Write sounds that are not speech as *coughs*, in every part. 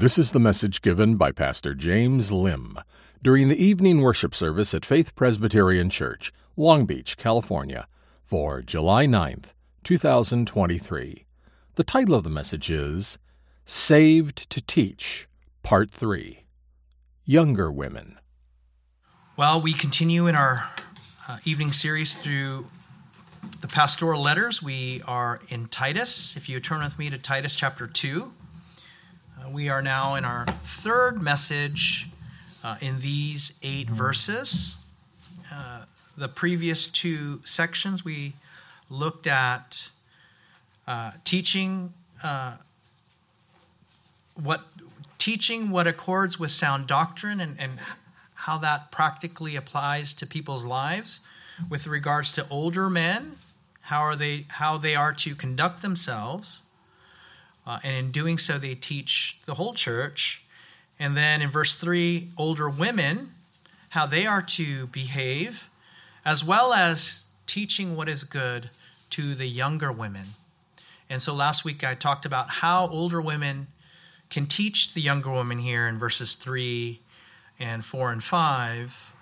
This is the message given by Pastor James Lim during the evening worship service at Faith Presbyterian Church, Long Beach, California, for July 9th, 2023. The title of the message is Saved to Teach, Part 3 Younger Women. Well, we continue in our uh, evening series through the pastoral letters. We are in Titus. If you turn with me to Titus chapter 2. We are now in our third message uh, in these eight verses. Uh, the previous two sections we looked at uh, teaching uh, what teaching what accords with sound doctrine and, and how that practically applies to people's lives with regards to older men how are they how they are to conduct themselves uh, and in doing so, they teach the whole church. And then in verse 3, older women, how they are to behave, as well as teaching what is good to the younger women. And so last week I talked about how older women can teach the younger women here in verses 3 and 4 and 5.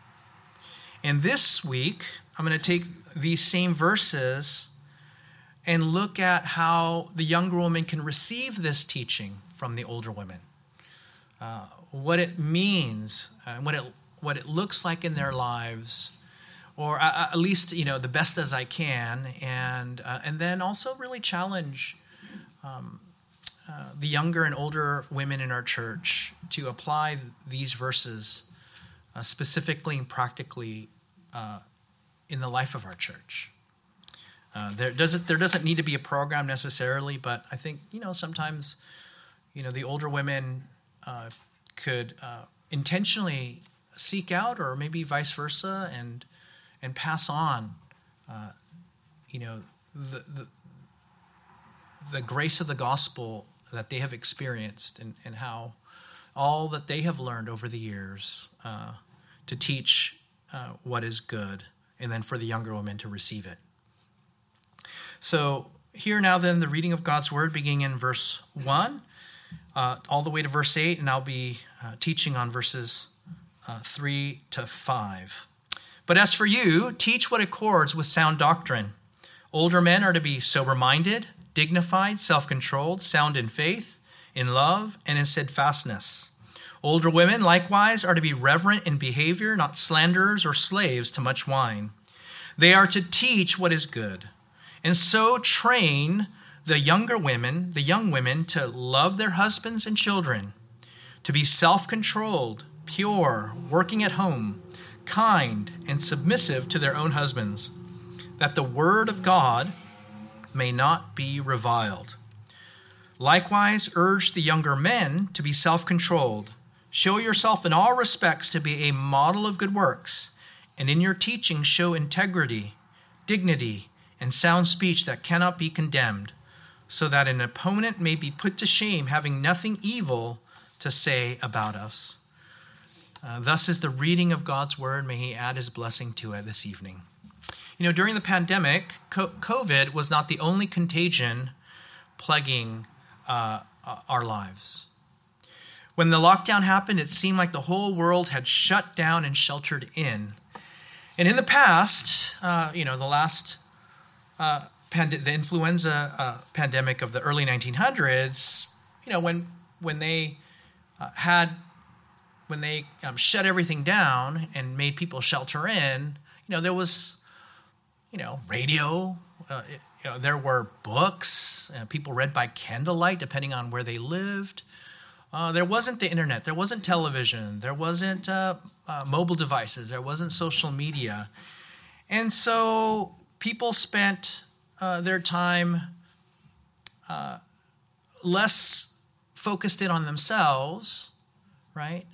And this week, I'm going to take these same verses and look at how the younger woman can receive this teaching from the older women. Uh, what it means, uh, what it what it looks like in their lives, or uh, at least you know the best as I can, and uh, and then also really challenge um, uh, the younger and older women in our church to apply these verses uh, specifically and practically in the life of our church. Uh, there doesn't there doesn't need to be a program necessarily, but I think you know sometimes you know the older women uh, could uh, intentionally seek out, or maybe vice versa, and and pass on uh, you know the, the, the grace of the gospel that they have experienced and, and how all that they have learned over the years uh, to teach what is good, and then for the younger women to receive it. So, here now, then, the reading of God's word beginning in verse 1 uh, all the way to verse 8, and I'll be uh, teaching on verses uh, 3 to 5. But as for you, teach what accords with sound doctrine. Older men are to be sober minded, dignified, self controlled, sound in faith, in love, and in steadfastness. Older women, likewise, are to be reverent in behavior, not slanderers or slaves to much wine. They are to teach what is good and so train the younger women, the young women, to love their husbands and children, to be self controlled, pure, working at home, kind, and submissive to their own husbands, that the word of God may not be reviled. Likewise, urge the younger men to be self controlled. Show yourself in all respects to be a model of good works, and in your teaching show integrity, dignity, and sound speech that cannot be condemned, so that an opponent may be put to shame, having nothing evil to say about us. Uh, thus is the reading of God's word. May He add His blessing to it this evening. You know, during the pandemic, COVID was not the only contagion plaguing uh, our lives. When the lockdown happened, it seemed like the whole world had shut down and sheltered in. And in the past, uh, you know, the last uh, pand- the influenza uh, pandemic of the early 1900s, you know, when when they uh, had when they um, shut everything down and made people shelter in, you know, there was, you know, radio. Uh, it, you know, there were books. Uh, people read by candlelight, depending on where they lived. Uh, there wasn't the internet. There wasn't television. There wasn't uh, uh, mobile devices. There wasn't social media. And so people spent uh, their time uh, less focused in on themselves, right?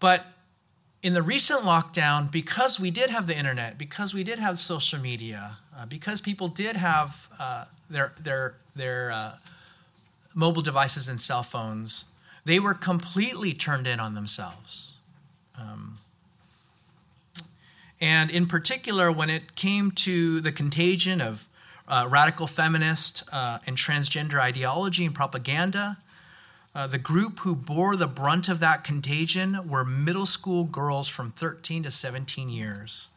But in the recent lockdown, because we did have the internet, because we did have social media, uh, because people did have uh, their their their uh, mobile devices and cell phones, they were completely turned in on themselves. Um, and in particular, when it came to the contagion of uh, radical feminist uh, and transgender ideology and propaganda, uh, the group who bore the brunt of that contagion were middle school girls from 13 to 17 years.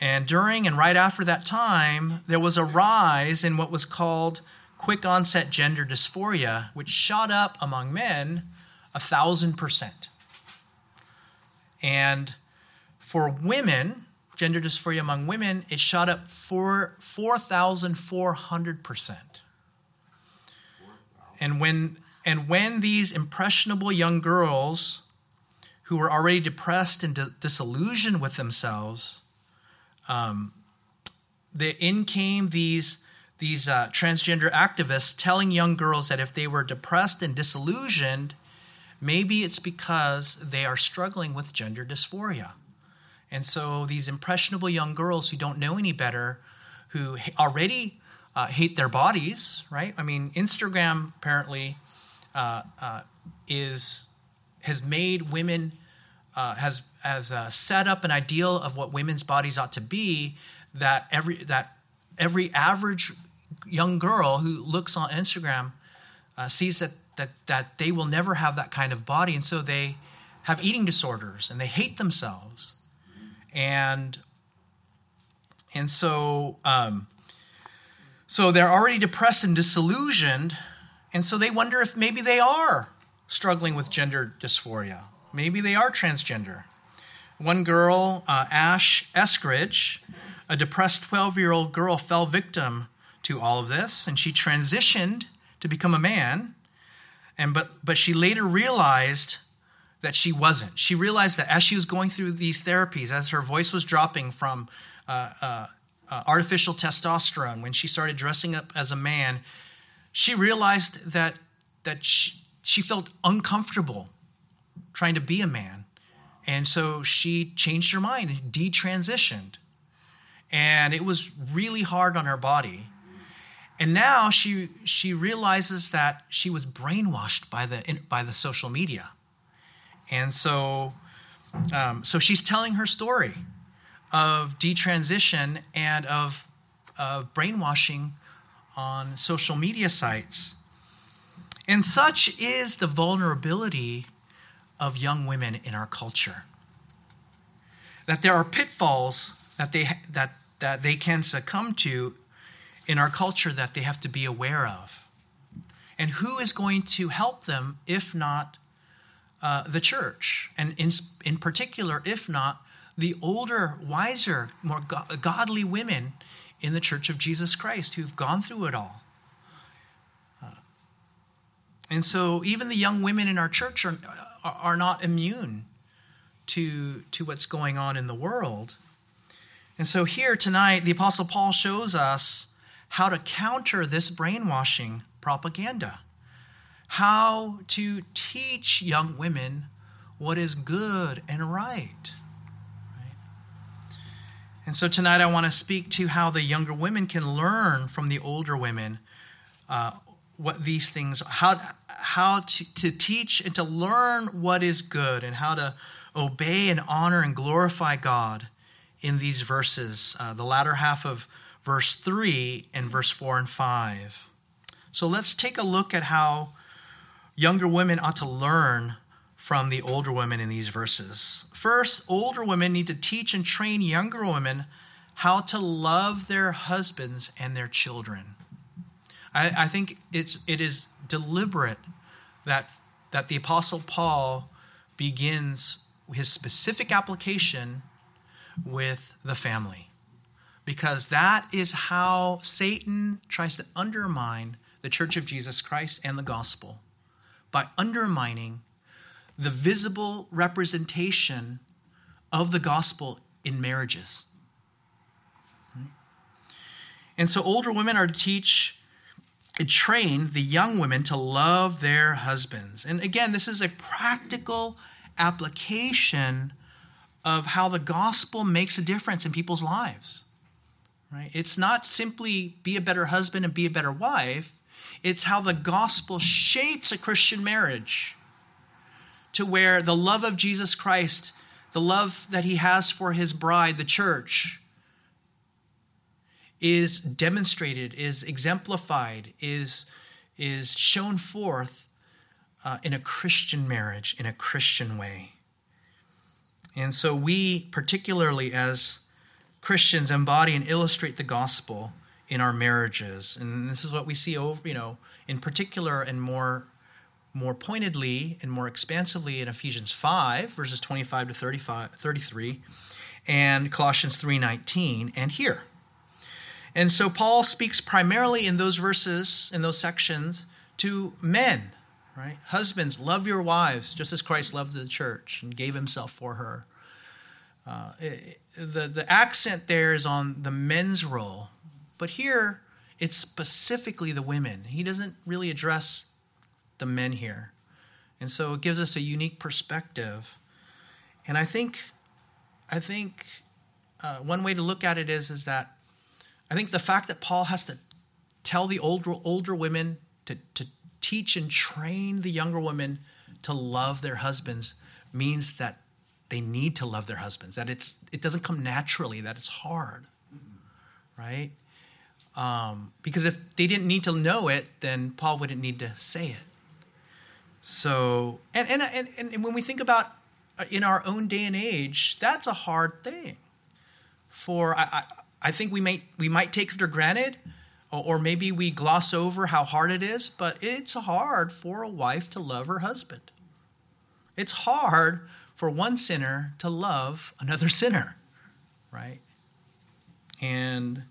And during and right after that time, there was a rise in what was called quick onset gender dysphoria, which shot up among men a thousand percent. And for women, gender dysphoria among women, it shot up 4,400%. And when, and when these impressionable young girls who were already depressed and disillusioned with themselves, um, the, in came these, these uh, transgender activists telling young girls that if they were depressed and disillusioned, maybe it's because they are struggling with gender dysphoria. And so these impressionable young girls who don't know any better, who already uh, hate their bodies, right? I mean, Instagram apparently uh, uh, is has made women uh, has has uh, set up an ideal of what women's bodies ought to be that every that every average young girl who looks on Instagram uh, sees that that that they will never have that kind of body, and so they have eating disorders and they hate themselves and and so um, so they're already depressed and disillusioned, and so they wonder if maybe they are struggling with gender dysphoria. Maybe they are transgender. One girl, uh, Ash Eskridge, a depressed 12 year old girl, fell victim to all of this, and she transitioned to become a man. And but but she later realized that she wasn't. She realized that as she was going through these therapies, as her voice was dropping from uh, uh, uh, artificial testosterone, when she started dressing up as a man, she realized that that she, she felt uncomfortable trying to be a man, and so she changed her mind and detransitioned, and it was really hard on her body. And now she she realizes that she was brainwashed by the by the social media and so, um, so she's telling her story of detransition and of, of brainwashing on social media sites. And such is the vulnerability of young women in our culture. That there are pitfalls that they, that, that they can succumb to in our culture that they have to be aware of. And who is going to help them if not uh, the church, and in, in particular, if not, the older, wiser, more go- godly women in the church of Jesus Christ who've gone through it all. Uh, and so, even the young women in our church are, are not immune to, to what's going on in the world. And so, here tonight, the Apostle Paul shows us how to counter this brainwashing propaganda how to teach young women what is good and right. right? And so tonight I want to speak to how the younger women can learn from the older women uh, what these things, how, how to, to teach and to learn what is good and how to obey and honor and glorify God in these verses, uh, the latter half of verse 3 and verse 4 and 5. So let's take a look at how younger women ought to learn from the older women in these verses. First, older women need to teach and train younger women how to love their husbands and their children. I, I think it's it is deliberate that that the apostle Paul begins his specific application with the family. Because that is how Satan tries to undermine the church of Jesus Christ and the gospel by undermining the visible representation of the gospel in marriages. And so older women are to teach and train the young women to love their husbands. And again, this is a practical application of how the gospel makes a difference in people's lives. Right? It's not simply be a better husband and be a better wife. It's how the gospel shapes a Christian marriage to where the love of Jesus Christ, the love that he has for his bride, the church, is demonstrated, is exemplified, is, is shown forth uh, in a Christian marriage, in a Christian way. And so we, particularly as Christians, embody and illustrate the gospel in our marriages. And this is what we see over, you know, in particular and more more pointedly and more expansively in Ephesians 5 verses 25 to 35 33 and Colossians 3:19 and here. And so Paul speaks primarily in those verses in those sections to men, right? Husbands, love your wives just as Christ loved the church and gave himself for her. Uh, it, the, the accent there is on the men's role, but here it's specifically the women. He doesn't really address the men here. And so it gives us a unique perspective. And I think, I think uh, one way to look at it is, is that I think the fact that Paul has to tell the older, older women to, to teach and train the younger women to love their husbands means that they need to love their husbands, that it's, it doesn't come naturally, that it's hard, right? Um, because if they didn't need to know it, then Paul wouldn't need to say it. So, and, and, and, and when we think about uh, in our own day and age, that's a hard thing. For I, I, I think we might we might take it for granted, or maybe we gloss over how hard it is, but it's hard for a wife to love her husband. It's hard for one sinner to love another *laughs* sinner, right? And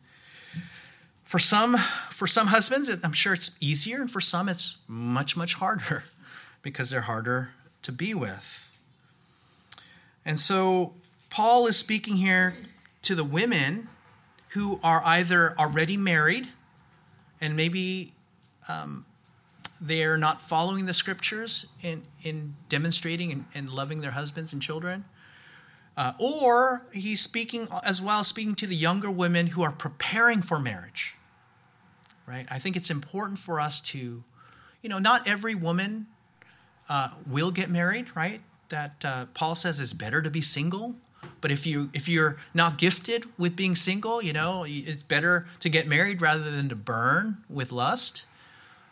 for some for some husbands, I'm sure it's easier, and for some it's much much harder *laughs* because they're harder to be with. And so Paul is speaking here to the women who are either already married and maybe um, they are not following the scriptures in, in demonstrating and, and loving their husbands and children. Uh, or he's speaking as well, speaking to the younger women who are preparing for marriage. Right? I think it's important for us to, you know, not every woman uh, will get married, right? That uh, Paul says it's better to be single. But if you if you're not gifted with being single, you know it's better to get married rather than to burn with lust.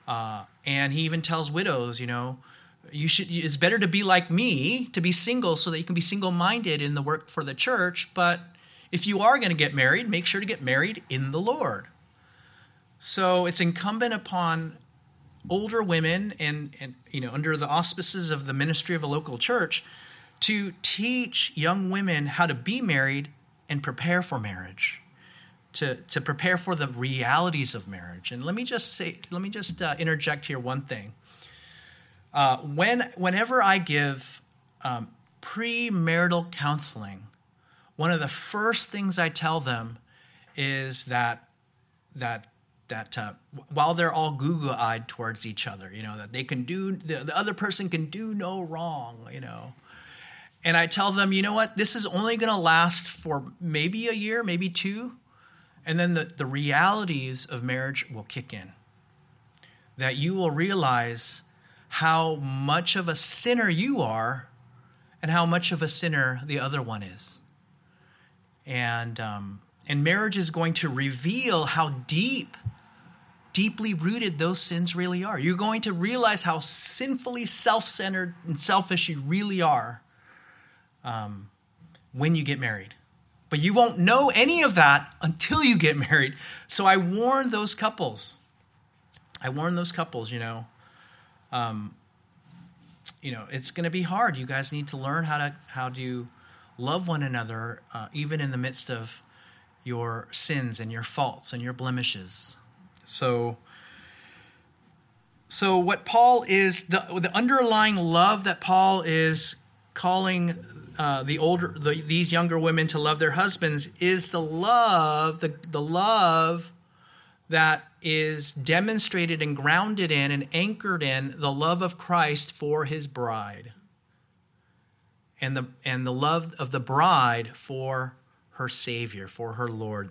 Uh, and he even tells widows, you know, you should. It's better to be like me, to be single, so that you can be single-minded in the work for the church. But if you are going to get married, make sure to get married in the Lord. So it's incumbent upon older women and, and you know under the auspices of the ministry of a local church to teach young women how to be married and prepare for marriage to, to prepare for the realities of marriage. And let me just say, let me just uh, interject here one thing. Uh, when, whenever I give um, premarital counseling, one of the first things I tell them is that that that uh, while they're all Google-eyed towards each other, you know that they can do the, the other person can do no wrong, you know. And I tell them, you know what, this is only going to last for maybe a year, maybe two, and then the, the realities of marriage will kick in. That you will realize how much of a sinner you are and how much of a sinner the other one is. And, um, and marriage is going to reveal how deep, deeply rooted those sins really are. You're going to realize how sinfully self centered and selfish you really are um, when you get married. But you won't know any of that until you get married. So I warn those couples. I warn those couples, you know. Um, you know, it's going to be hard. You guys need to learn how to how to love one another, uh, even in the midst of your sins and your faults and your blemishes. So, so what Paul is the the underlying love that Paul is calling uh, the older the, these younger women to love their husbands is the love the, the love that is demonstrated and grounded in and anchored in the love of Christ for his bride. And the and the love of the bride for her savior for her lord.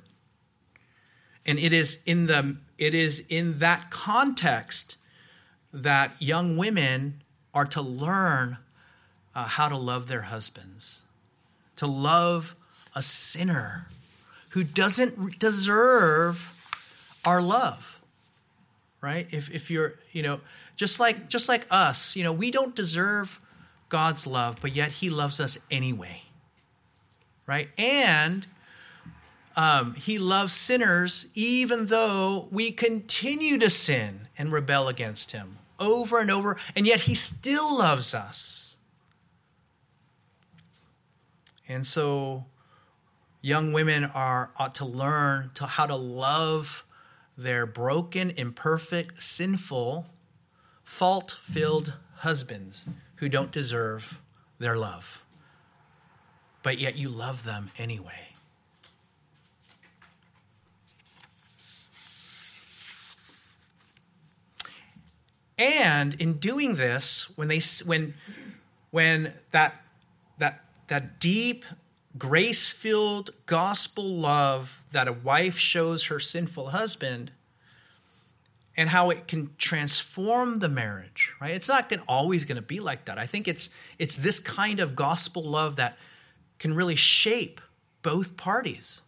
And it is in the it is in that context that young women are to learn uh, how to love their husbands, to love a sinner who doesn't deserve our love, right? If if you're, you know, just like just like us, you know, we don't deserve God's love, but yet He loves us anyway, right? And um, He loves sinners even though we continue to sin and rebel against Him over and over, and yet He still loves us. And so, young women are ought to learn to how to love their broken, imperfect, sinful, fault-filled husbands who don't deserve their love. But yet you love them anyway. And in doing this, when they when when that that that deep grace-filled gospel love that a wife shows her sinful husband and how it can transform the marriage, right? It's not gonna, always going to be like that. I think it's it's this kind of gospel love that can really shape both parties.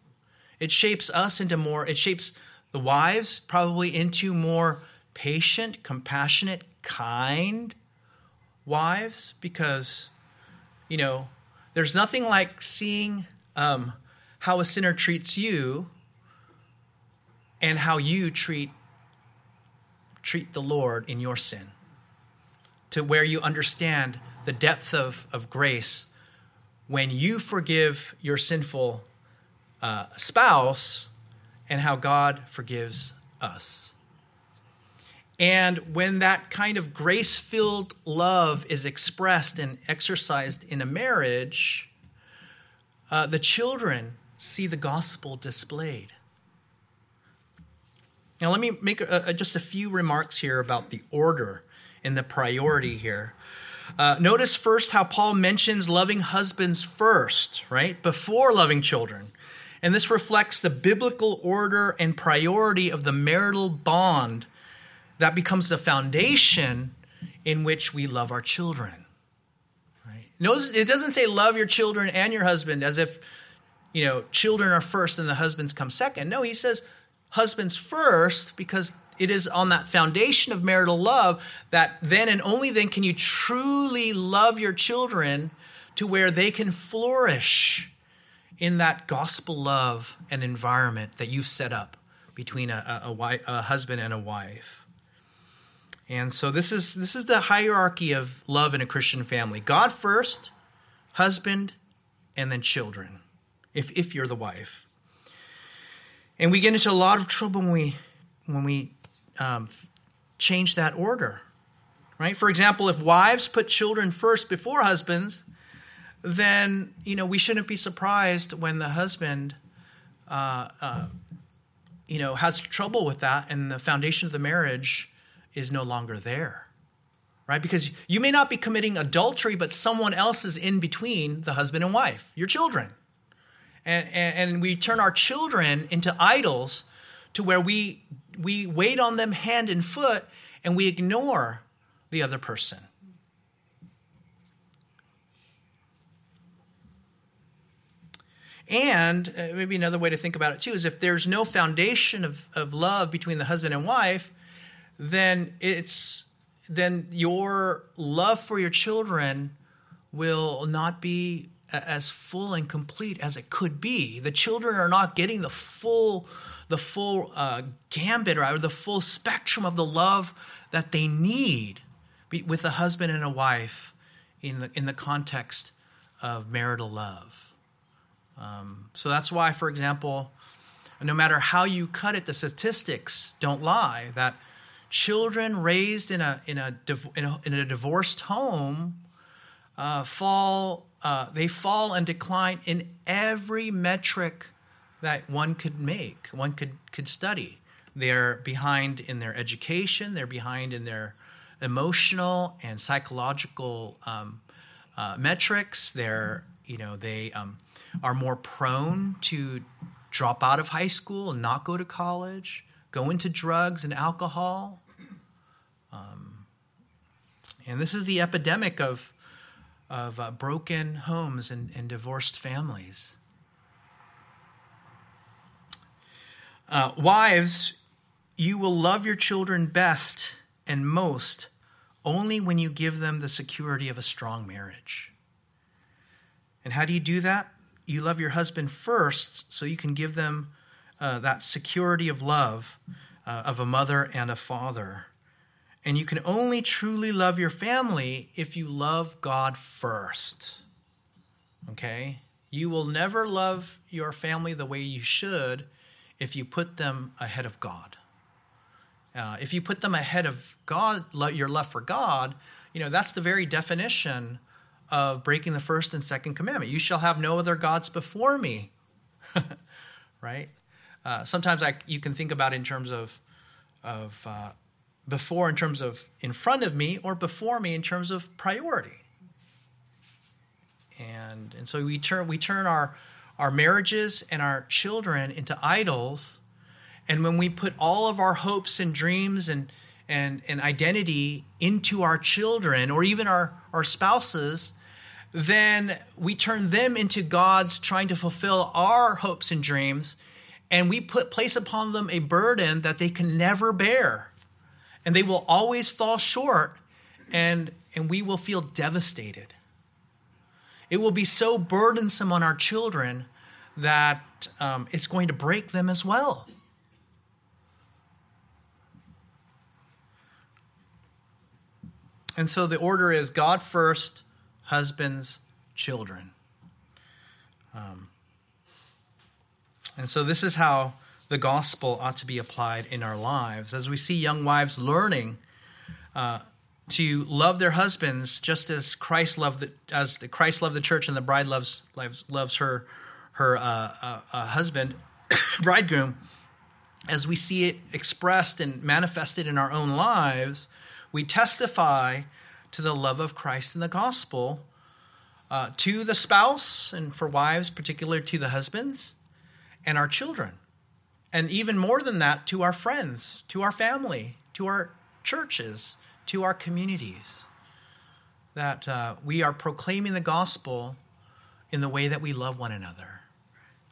It shapes us into more it shapes the wives probably into more patient, compassionate, kind wives because, you know, there's nothing like seeing um, how a sinner treats you and how you treat treat the Lord in your sin. To where you understand the depth of, of grace when you forgive your sinful uh, spouse and how God forgives us. And when that kind of grace filled love is expressed and exercised in a marriage, uh, the children see the gospel displayed. Now, let me make a, a, just a few remarks here about the order and the priority here. Uh, notice first how Paul mentions loving husbands first, right? Before loving children. And this reflects the biblical order and priority of the marital bond that becomes the foundation in which we love our children. Right? It doesn't say love your children and your husband as if you know children are first and the husbands come second. No, he says husbands first because it is on that foundation of marital love that then and only then can you truly love your children to where they can flourish in that gospel love and environment that you've set up between a, a, a, a husband and a wife. And so this is this is the hierarchy of love in a Christian family. God first, husband, and then children. If if you're the wife. And we get into a lot of trouble when we when we um, change that order. Right? For example, if wives put children first before husbands, then you know we shouldn't be surprised when the husband uh, uh, you know has trouble with that and the foundation of the marriage is no longer there. Right? Because you may not be committing adultery, but someone else is in between the husband and wife, your children. And, and, and we turn our children into idols to where we, we wait on them hand and foot and we ignore the other person. And uh, maybe another way to think about it too is if there's no foundation of, of love between the husband and wife, then it's then your love for your children will not be as full and complete as it could be. The children are not getting the full the full uh, gambit or the full spectrum of the love that they need with a husband and a wife in the, in the context of marital love. Um, so that's why, for example, no matter how you cut it, the statistics don't lie that children raised in a in a in a, in a divorced home uh, fall uh, they fall and decline in every metric that one could make one could could study. They're behind in their education they're behind in their emotional and psychological um, uh, metrics. They're you know they um, are more prone to drop out of high school and not go to college go into drugs and alcohol and this is the epidemic of, of uh, broken homes and, and divorced families. Uh, wives, you will love your children best and most only when you give them the security of a strong marriage. And how do you do that? You love your husband first so you can give them uh, that security of love uh, of a mother and a father. And you can only truly love your family if you love God first. Okay? You will never love your family the way you should if you put them ahead of God. Uh, if you put them ahead of God, your love for God, you know, that's the very definition of breaking the first and second commandment. You shall have no other gods before me. *laughs* right? Uh, sometimes I, you can think about in terms of, of uh, before in terms of in front of me or before me in terms of priority. And, and so we turn, we turn our, our marriages and our children into idols. And when we put all of our hopes and dreams and, and, and identity into our children or even our, our spouses, then we turn them into gods trying to fulfill our hopes and dreams. And we put place upon them a burden that they can never bear. And they will always fall short, and, and we will feel devastated. It will be so burdensome on our children that um, it's going to break them as well. And so the order is God first, husbands, children. Um, and so this is how the gospel ought to be applied in our lives. As we see young wives learning uh, to love their husbands just as Christ loved the, as the Christ loved the church and the bride loves loves, loves her her uh, uh, uh husband *coughs* bridegroom as we see it expressed and manifested in our own lives we testify to the love of Christ in the gospel uh, to the spouse and for wives particularly to the husbands and our children and even more than that to our friends to our family to our churches to our communities. That uh, we are proclaiming the gospel in the way that we love one another.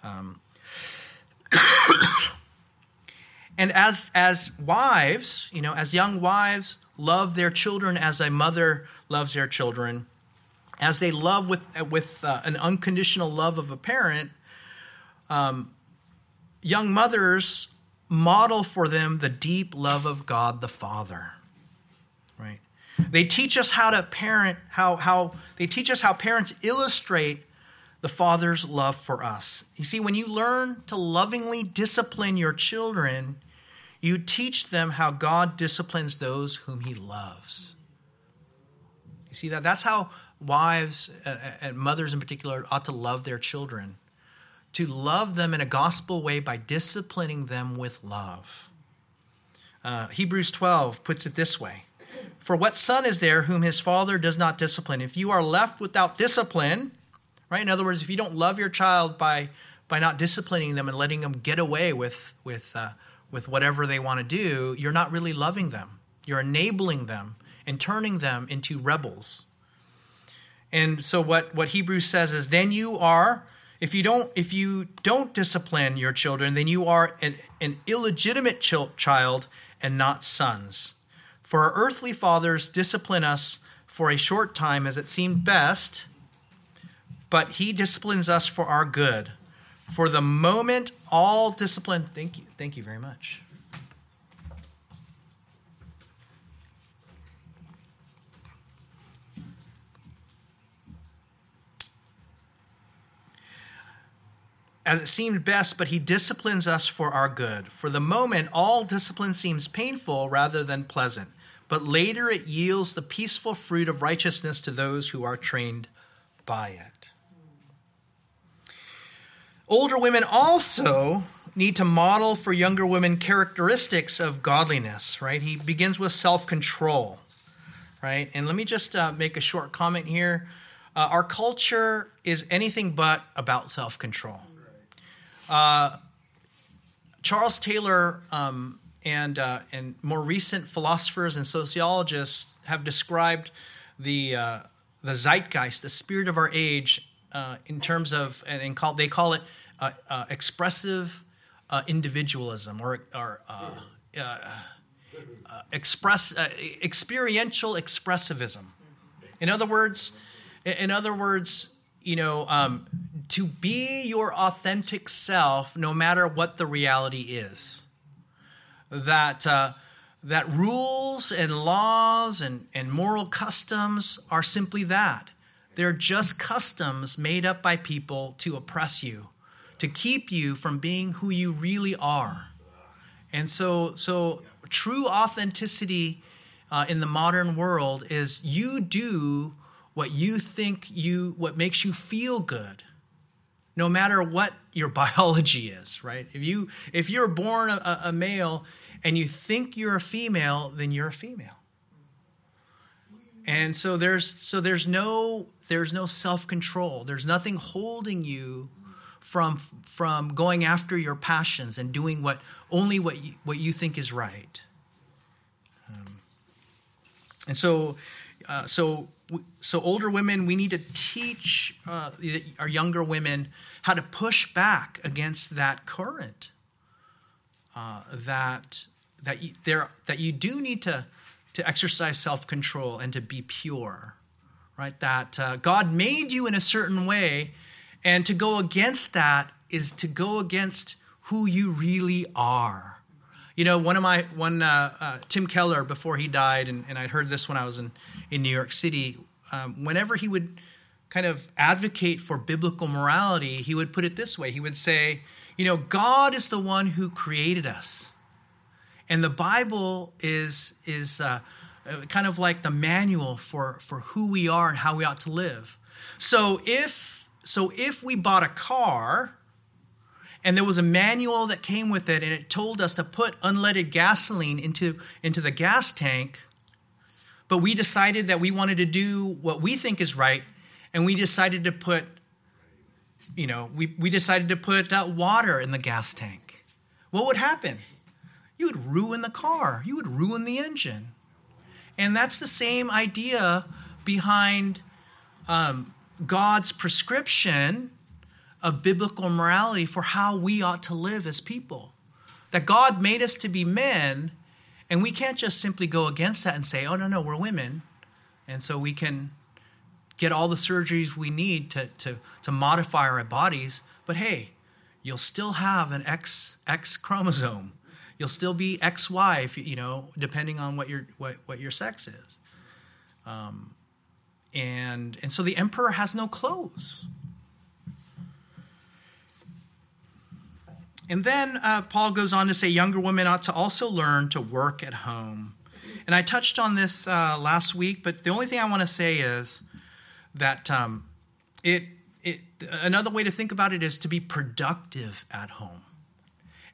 Um, *coughs* and as as wives, you know, as young wives love their children as a mother loves their children, as they love with with uh, an unconditional love of a parent, um, young mothers model for them the deep love of God the Father. Right? They teach us how to parent, how, how they teach us how parents illustrate the Father's love for us. You see, when you learn to lovingly discipline your children, you teach them how God disciplines those whom He loves. You see that? That's how wives uh, uh, and mothers in particular ought to love their children. To love them in a gospel way by disciplining them with love. Uh, Hebrews 12 puts it this way for what son is there whom his father does not discipline? If you are left without discipline, right? In other words, if you don't love your child by by not disciplining them and letting them get away with with uh, with whatever they want to do, you're not really loving them. You're enabling them and turning them into rebels. And so what what Hebrews says is then you are if you don't if you don't discipline your children, then you are an, an illegitimate child and not sons. For our earthly fathers discipline us for a short time as it seemed best, but he disciplines us for our good. For the moment, all discipline. Thank you. Thank you very much. As it seemed best, but he disciplines us for our good. For the moment, all discipline seems painful rather than pleasant but later it yields the peaceful fruit of righteousness to those who are trained by it. Older women also need to model for younger women characteristics of godliness, right? He begins with self control, right? And let me just uh, make a short comment here. Uh, our culture is anything but about self control. Uh, Charles Taylor um, and, uh, and more recent philosophers and sociologists have described the, uh, the zeitgeist, the spirit of our age, uh, in terms of, and, and call, they call it uh, expressive individualism or, or express experiential expressivism. In other words, in other words, you know, um, to be your authentic self, no matter what the reality is. That uh, that rules and laws and, and moral customs are simply that. They're just customs made up by people to oppress you, to keep you from being who you really are. And so, so true authenticity uh, in the modern world is you do what you think you, what makes you feel good, no matter what your *laughs* biology is, right? If you if you're born a, a male and you think you're a female, then you're a female. And so there's so there's no there's no self-control. There's nothing holding you from from going after your passions and doing what only what you, what you think is right. Um, and so uh, so so older women we need to teach uh, our younger women how to push back against that current uh, that that you, there that you do need to to exercise self-control and to be pure right? That uh, god made you in a certain way and to go against that is to go against who you really are you know one of my one uh, uh, tim keller before he died and, and i heard this when i was in, in new york city um, whenever he would kind of advocate for biblical morality he would put it this way he would say you know god is the one who created us and the Bible is, is uh, kind of like the manual for, for who we are and how we ought to live. So if, so if we bought a car and there was a manual that came with it and it told us to put unleaded gasoline into, into the gas tank, but we decided that we wanted to do what we think is right and we decided to put you know we, we decided to put uh, water in the gas tank. What would happen? You would ruin the car, you would ruin the engine. And that's the same idea behind um, God's prescription of biblical morality for how we ought to live as people. That God made us to be men, and we can't just simply go against that and say, oh, no, no, we're women. And so we can get all the surgeries we need to, to, to modify our bodies. But hey, you'll still have an X, X chromosome you'll still be XY, if, you know, depending on what your what, what your sex is. Um, and and so the emperor has no clothes. And then uh, Paul goes on to say younger women ought to also learn to work at home. And I touched on this uh, last week, but the only thing I want to say is that um, it, it another way to think about it is to be productive at home.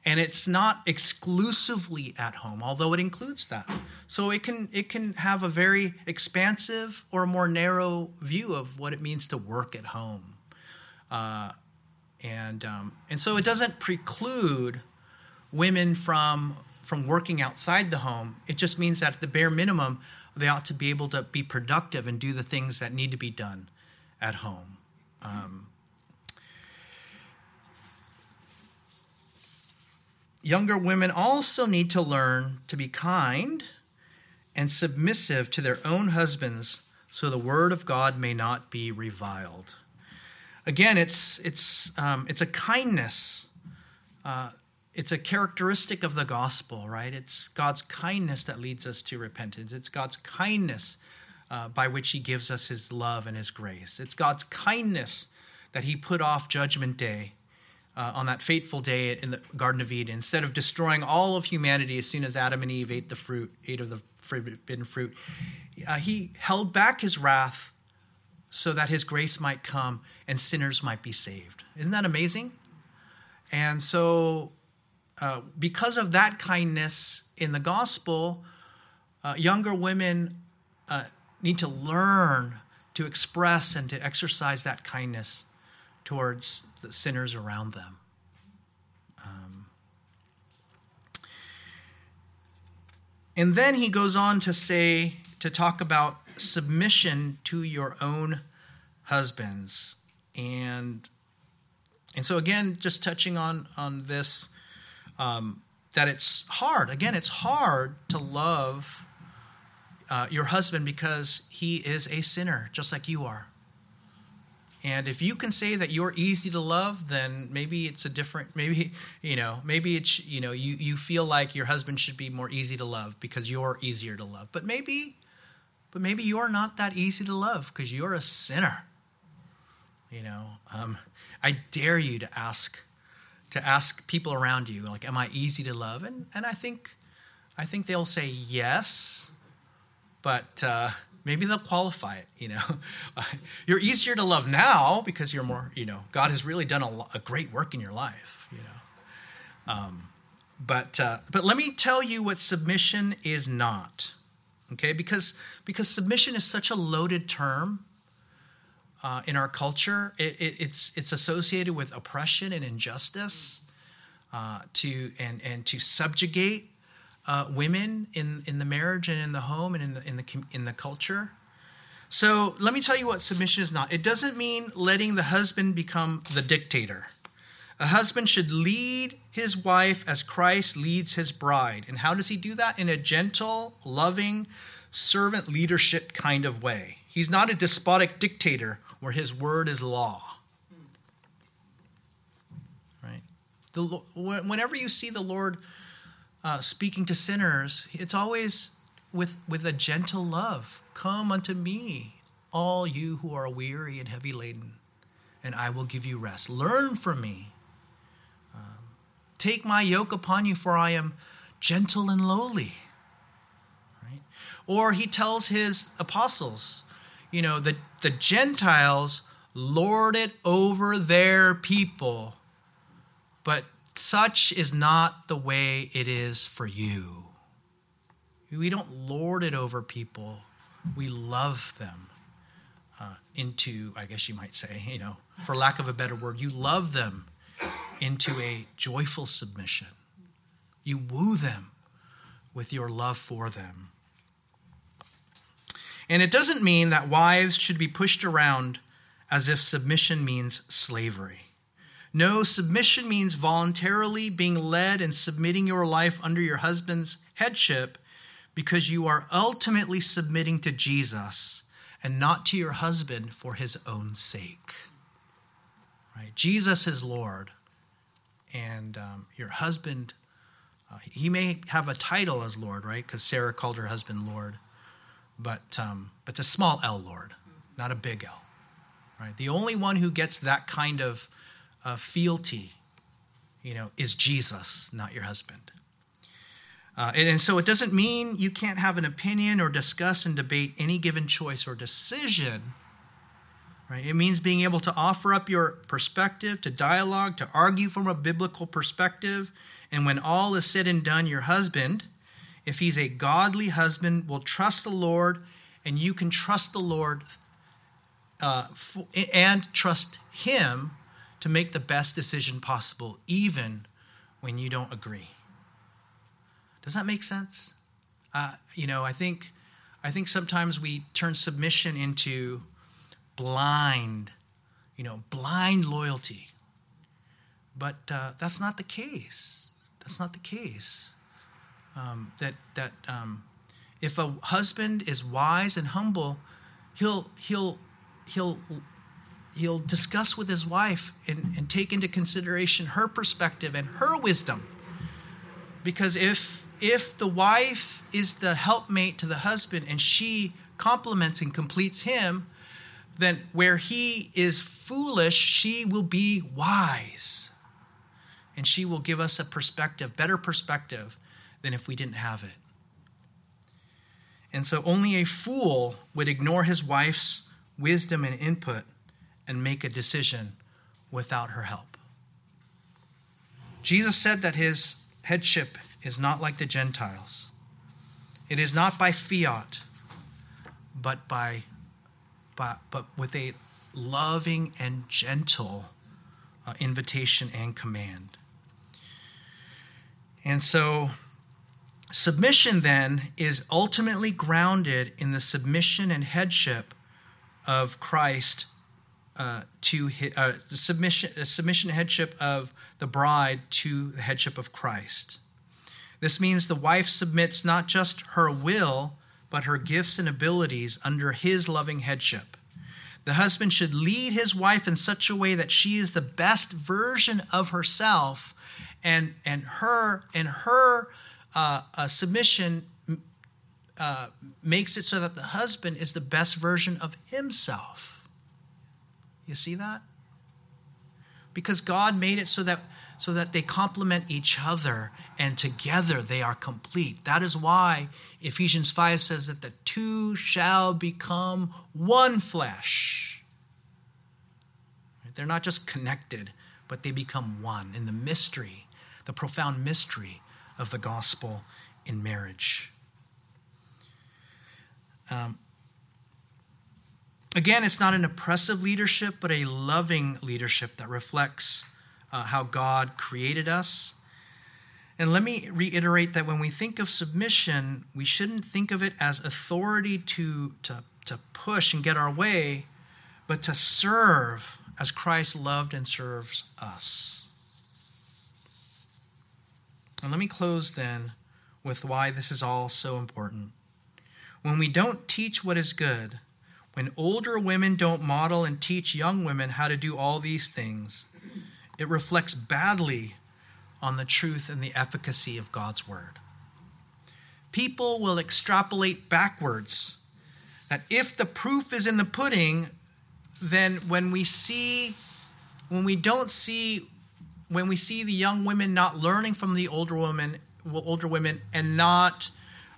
And it's not exclusively at home, although it includes that. So it can it can have a very expansive or more narrow view of what it means to work at home. Uh, and um, and so it doesn't preclude women from from working outside the home. It just means that at the bare minimum, they ought to be able to be productive and do the things that need to be done at home. Um, younger women also need to learn to be kind and submissive to their own husbands so the word of God may not be reviled. Again, it's, it's, um, it's a kindness. Uh, it's a characteristic of the gospel, right? It's God's kindness that leads us to repentance. It's God's kindness uh, by which He gives us His love and His grace. It's God's kindness that He put off Judgment Day uh, on that fateful day in the Garden of Eden, instead of destroying all of humanity as soon as Adam and Eve ate the fruit, ate of the forbidden fruit, uh, he held back his wrath so that his grace might come and sinners might be saved. Isn't that amazing? And so, uh, because of that kindness in the gospel, uh, younger women uh, need to learn to express and to exercise that kindness towards the sinners around them. Um, and then he goes on to say, to talk about submission to your own husbands. And and so again, just touching on on this, um, that it's hard. Again, it's hard to love uh, your husband because he is a sinner, just like you are. And if you can say that you're easy to love, then maybe it's a different, maybe, you know, maybe it's, you know, you, you feel like your husband should be more easy to love because you're easier to love. But maybe, but maybe you're not that easy to love because you're a sinner. You know, um, I dare you to ask, to ask people around you, like, am I easy to love? And, and I think, I think they'll say yes, but, uh, maybe they'll qualify it you know *laughs* you're easier to love now because you're more you know god has really done a, a great work in your life you know um, but uh, but let me tell you what submission is not okay because because submission is such a loaded term uh, in our culture it, it, it's it's associated with oppression and injustice uh, to and and to subjugate uh, women in, in the marriage and in the home and in the, in, the, in the culture. So let me tell you what submission is not. It doesn't mean letting the husband become the dictator. A husband should lead his wife as Christ leads his bride. And how does he do that? In a gentle, loving, servant leadership kind of way. He's not a despotic dictator where his word is law. Right? The, whenever you see the Lord uh, speaking to sinners, it's always with, with a gentle love. Come unto me, all you who are weary and heavy laden, and I will give you rest. Learn from me. Take my yoke upon you, for I am gentle and lowly. Right? Or he tells his apostles, you know, the, the Gentiles lord it over their people, but such is not the way it is for you. We don't lord it over people, we love them uh, into, I guess you might say, you know, for lack of a better word, you love them into a joyful submission. You woo them with your love for them. And it doesn't mean that wives should be pushed around as if submission means slavery. No, submission means voluntarily being led and submitting your life under your husband's headship because you are ultimately submitting to Jesus and not to your husband for his own sake. Right? Jesus is Lord, and um, your husband, uh, he may have a title as Lord, right? Because Sarah called her husband Lord, but um, but a small L Lord, not a big L. Right? The only one who gets that kind of uh, fealty, you know, is Jesus, not your husband. Uh, and, and so it doesn't mean you can't have an opinion or discuss and debate any given choice or decision. Right? It means being able to offer up your perspective, to dialogue, to argue from a biblical perspective. And when all is said and done, your husband, if he's a godly husband, will trust the Lord, and you can trust the Lord uh, and trust him to make the best decision possible, even when you don't agree. Does that make sense? Uh, you know, I think, I think sometimes we turn submission into blind, you know, blind loyalty. But uh, that's not the case. That's not the case. Um, that that um, if a husband is wise and humble, he'll he'll he'll he'll discuss with his wife and, and take into consideration her perspective and her wisdom. Because if if the wife is the helpmate to the husband and she complements and completes him, then where he is foolish, she will be wise. And she will give us a perspective, better perspective than if we didn't have it. And so only a fool would ignore his wife's wisdom and input and make a decision without her help. Jesus said that his headship is not like the Gentiles. It is not by fiat, but by, by but with a loving and gentle uh, invitation and command. And so submission then is ultimately grounded in the submission and headship of Christ uh, to uh, the submission, uh, submission headship of the bride to the headship of Christ. This means the wife submits not just her will, but her gifts and abilities under his loving headship. The husband should lead his wife in such a way that she is the best version of herself, and and her and her uh, uh, submission uh, makes it so that the husband is the best version of himself. You see that? Because God made it so that so that they complement each other and together they are complete. That is why Ephesians 5 says that the two shall become one flesh. They're not just connected, but they become one in the mystery, the profound mystery of the gospel in marriage. Um, again, it's not an oppressive leadership, but a loving leadership that reflects uh, how God created us. And let me reiterate that when we think of submission, we shouldn't think of it as authority to, to, to push and get our way, but to serve as Christ loved and serves us. And let me close then with why this is all so important. When we don't teach what is good, when older women don't model and teach young women how to do all these things, it reflects badly on the truth and the efficacy of God's word. People will extrapolate backwards that if the proof is in the pudding, then when we see, when we don't see, when we see the young women not learning from the older women, older women, and not,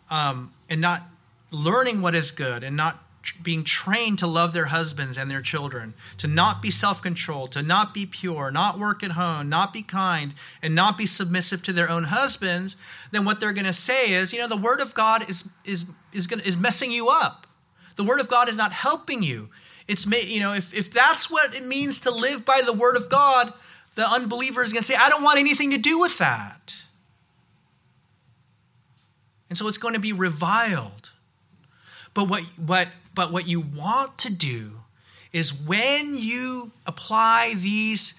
um, and not learning what is good, and not being trained to love their husbands and their children, to not be self controlled, to not be pure, not work at home, not be kind, and not be submissive to their own husbands, then what they're going to say is, you know, the Word of God is, is, is, gonna, is messing you up. The Word of God is not helping you. It's, you know, if, if that's what it means to live by the Word of God, the unbeliever is going to say, I don't want anything to do with that. And so it's going to be reviled. But what, what but what you want to do is when you apply these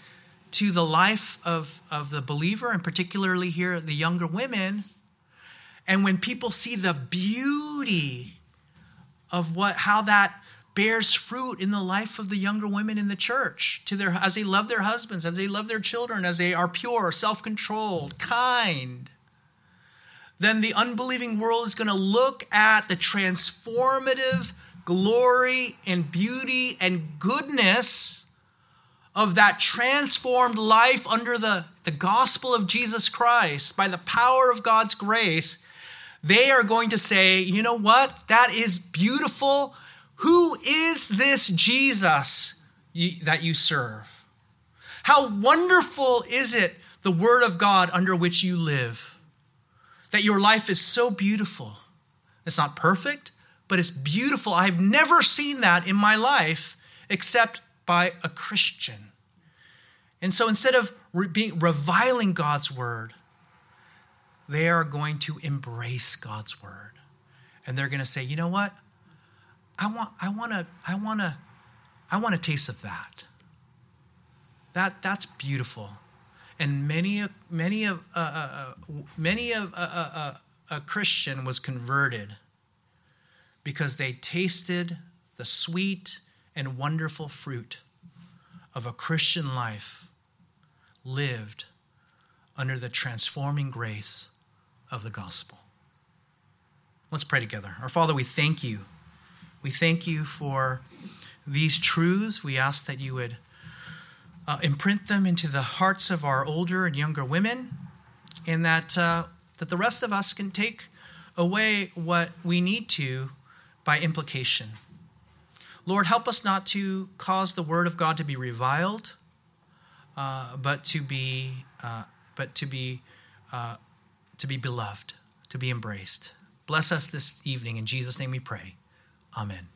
to the life of, of the believer, and particularly here, the younger women, and when people see the beauty of what how that bears fruit in the life of the younger women in the church to their as they love their husbands as they love their children as they are pure self-controlled kind then the unbelieving world is going to look at the transformative glory and beauty and goodness of that transformed life under the, the gospel of Jesus Christ by the power of God's grace, they are going to say, you know what? That is beautiful. Who is this Jesus that you serve? How wonderful is it, the Word of God under which you live? That your life is so beautiful. It's not perfect, but it's beautiful. I've never seen that in my life except by a Christian. And so instead of re- being, reviling God's word, they are going to embrace God's word. And they're going to say, you know what? I want, I want to, I want to, I want a taste of that. That, that's beautiful. And many, many of, uh, uh, uh many of uh, uh, uh, a Christian was converted because they tasted the sweet and wonderful fruit of a Christian life lived under the transforming grace of the gospel. Let's pray together. Our Father, we thank you. We thank you for these truths. We ask that you would uh, imprint them into the hearts of our older and younger women, and that, uh, that the rest of us can take away what we need to by implication. Lord, help us not to cause the word of God to be reviled, uh, but to be, uh, but to be, uh, to be beloved, to be embraced. Bless us this evening. In Jesus' name we pray. Amen.